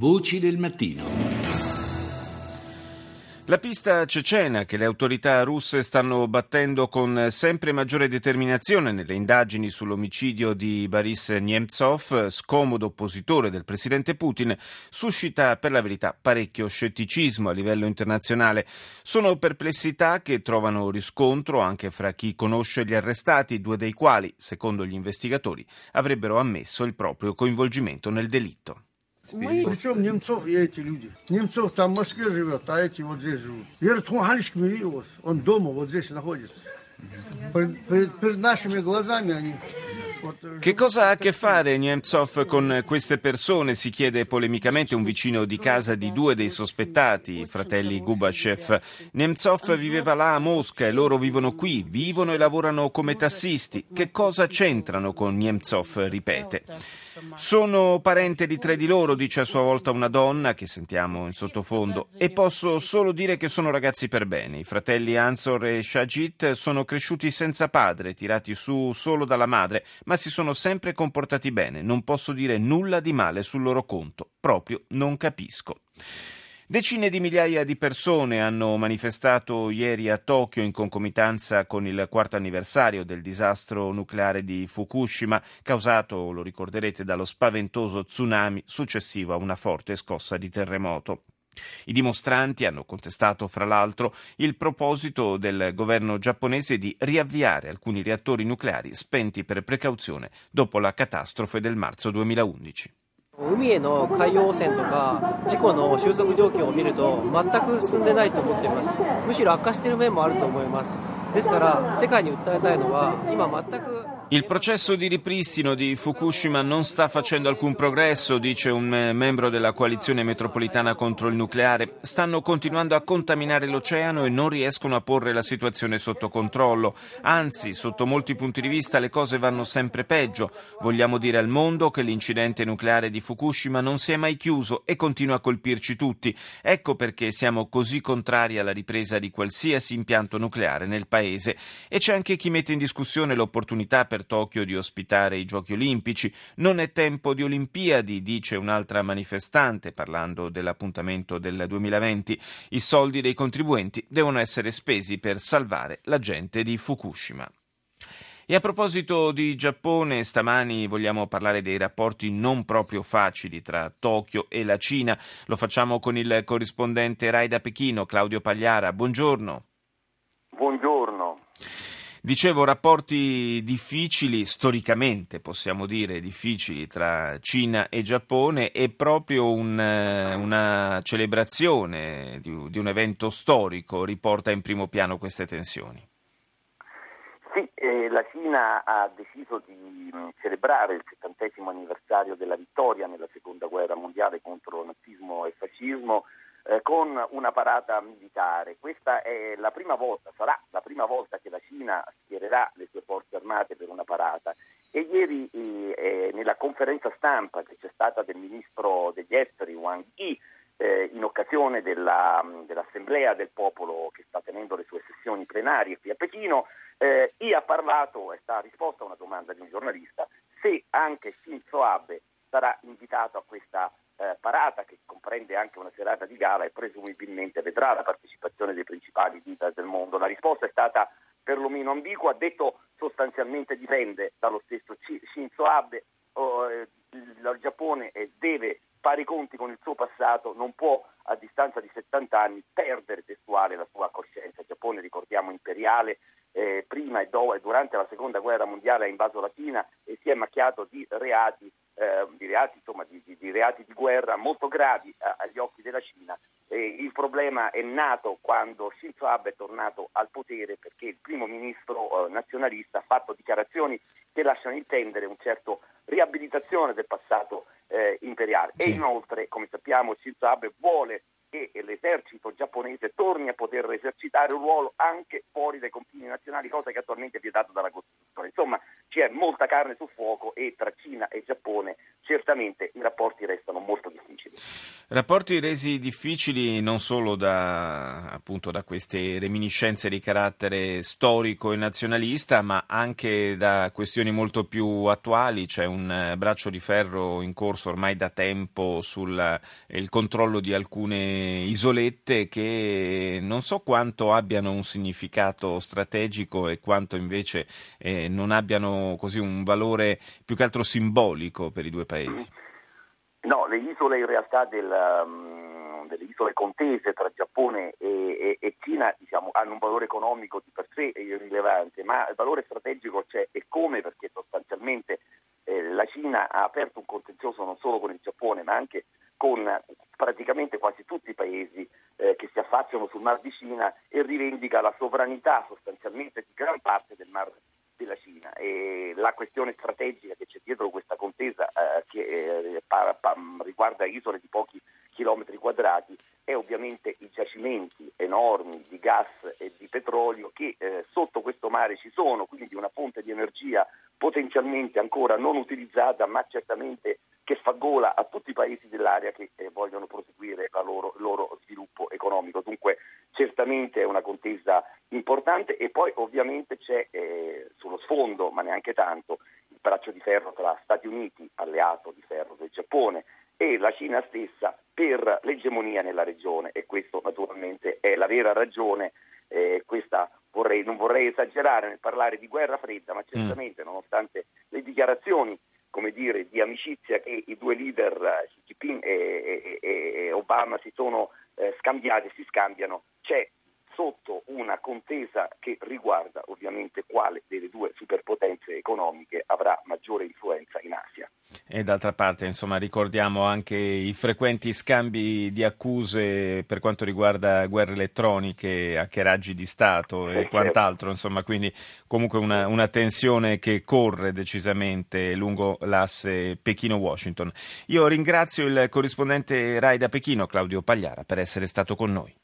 Voci del mattino. La pista cecena che le autorità russe stanno battendo con sempre maggiore determinazione nelle indagini sull'omicidio di Boris Nemtsov, scomodo oppositore del presidente Putin, suscita per la verità parecchio scetticismo a livello internazionale. Sono perplessità che trovano riscontro anche fra chi conosce gli arrestati, due dei quali, secondo gli investigatori, avrebbero ammesso il proprio coinvolgimento nel delitto. Причем Немцов и эти люди. Немцов там в Москве живет, а эти вот здесь живут. Он дома вот здесь находится. Перед, перед, перед нашими глазами они Che cosa ha a che fare Nemtsov con queste persone? Si chiede polemicamente un vicino di casa di due dei sospettati, i fratelli Gubachev. Nemtsov viveva là a Mosca e loro vivono qui, vivono e lavorano come tassisti. Che cosa c'entrano con Nemtsov? ripete. Sono parente di tre di loro, dice a sua volta una donna che sentiamo in sottofondo, e posso solo dire che sono ragazzi per bene. I fratelli Ansor e Shajit sono cresciuti senza padre, tirati su solo dalla madre, ma si sono sempre comportati bene. Non posso dire nulla di male sul loro conto, proprio non capisco. Decine di migliaia di persone hanno manifestato ieri a Tokyo in concomitanza con il quarto anniversario del disastro nucleare di Fukushima, causato, lo ricorderete, dallo spaventoso tsunami successivo a una forte scossa di terremoto. I dimostranti hanno contestato, fra l'altro, il proposito del governo giapponese di riavviare alcuni reattori nucleari spenti per precauzione dopo la catastrofe del marzo 2011. 海への海洋汚染とか事故の収束状況を見ると全く進んでないと思っていますむしろ悪化している面もあると思いますですから世界に訴えたいのは今全く il processo di ripristino di Fukushima non sta facendo alcun progresso, dice un membro della coalizione metropolitana contro il nucleare. Stanno continuando a contaminare l'oceano e non riescono a porre la situazione sotto controllo. Anzi, sotto molti punti di vista le cose vanno sempre peggio. Vogliamo dire al mondo che l'incidente nucleare di Fukushima non si è mai chiuso e continua a colpirci tutti. Ecco perché siamo così contrari alla ripresa di qualsiasi impianto nucleare nel paese. E c'è anche chi mette in discussione l'opportunità per per Tokyo di ospitare i Giochi Olimpici. Non è tempo di Olimpiadi, dice un'altra manifestante parlando dell'appuntamento del 2020. I soldi dei contribuenti devono essere spesi per salvare la gente di Fukushima. E a proposito di Giappone, stamani vogliamo parlare dei rapporti non proprio facili tra Tokyo e la Cina. Lo facciamo con il corrispondente Rai da Pechino, Claudio Pagliara. Buongiorno. Buongiorno. Dicevo, rapporti difficili, storicamente possiamo dire difficili, tra Cina e Giappone e proprio un, eh, una celebrazione di, di, un evento storico riporta in primo piano queste tensioni. Sì, eh, la Cina ha deciso di mm, celebrare il settantesimo anniversario della vittoria nella seconda guerra mondiale contro nazismo e fascismo eh, con una parata militare. Questa è la prima volta, sarà la prima volta che la Cina schiererà le sue forze armate per una parata. E ieri eh, eh nella conferenza stampa che c'è stata del ministro degli esteri Wang Yi, eh, in occasione della, dell'Assemblea del Popolo che sta tenendo le sue sessioni plenarie qui a Pechino, eh, Yi ha parlato e sta risposta a una domanda di un giornalista se anche Shinzo Abe sarà invitato a questa eh, parata che comprende anche una serata di gala e presumibilmente vedrà la partecipazione dei principali leader del mondo. La risposta è stata perlomeno ambigua, ha detto sostanzialmente dipende dallo stesso Shinzo Abe, oh, eh, il Giappone deve fare i conti con il suo passato, non può a distanza di 70 anni perdere testuale la sua coscienza. Il Giappone, ricordiamo, imperiale, eh, prima e, do- e durante la seconda guerra mondiale ha invaso la Cina e si è macchiato di reati eh, di, reati, insomma, di, di, di, reati, di, guerra molto gravi a, agli occhi della Cina. Eh, il problema è nato quando Shinzo Abe è tornato al potere perché il primo ministro eh, nazionalista ha fatto dichiarazioni che lasciano intendere un certo riabilitazione del passato eh, imperiale. Sì. E inoltre, come sappiamo, Shinzo Abe vuole che l'esercito giapponese torni a poter esercitare un ruolo anche fuori dai confini nazionali, cosa che attualmente è vietata dalla Costituzione. C'è molta carne sul fuoco e tra Cina e Giappone certamente i rapporti restano molto difficili. Rapporti resi difficili non solo da, appunto, da queste reminiscenze di carattere storico e nazionalista, ma anche da questioni molto più attuali. C'è un eh, braccio di ferro in corso ormai da tempo sul eh, controllo di alcune isolette che non so quanto abbiano un significato strategico e quanto invece eh, non abbiano così un valore più che altro simbolico per i due paesi. No, le isole in realtà del, um, delle isole contese tra Giappone e, e, e Cina diciamo, hanno un valore economico di per sé irrilevante, ma il valore strategico c'è e come perché sostanzialmente eh, la Cina ha aperto un contenzioso non solo con il Giappone ma anche con praticamente quasi tutti i paesi eh, che si affacciano sul Mar di Cina e rivendica la sovranità sostanzialmente di gran parte del Mar della Cina. E la questione strategica che c'è dietro questa contesa eh, che eh, pa, pa, riguarda isole di pochi chilometri quadrati è ovviamente i giacimenti enormi di gas e di petrolio che eh, sotto questo mare ci sono, quindi una fonte di energia potenzialmente ancora non utilizzata ma certamente che fa gola a tutti i paesi dell'area che eh, vogliono proseguire loro, il loro sviluppo economico. Dunque certamente è una contesa importante e poi ovviamente c'è eh, sullo sfondo, ma neanche tanto, il braccio di ferro tra Stati Uniti, alleato di ferro del Giappone, e la Cina stessa per l'egemonia nella regione e questo naturalmente è la vera ragione. Eh, vorrei, non vorrei esagerare nel parlare di guerra fredda, ma mm. certamente mm. nonostante le dichiarazioni come dire, di amicizia che i due leader Xi Jinping e, e, e Obama si sono eh, scambiati, si scambiano, c'è sotto una contesa che riguarda ovviamente quale delle due superpotenze economiche avrà maggiore influenza in Asia. E d'altra parte, insomma, ricordiamo anche i frequenti scambi di accuse per quanto riguarda guerre elettroniche, hackeraggi di Stato e eh, certo. quant'altro, insomma, quindi comunque una, una tensione che corre decisamente lungo l'asse Pechino-Washington. Io ringrazio il corrispondente RAI da Pechino, Claudio Pagliara, per essere stato con noi.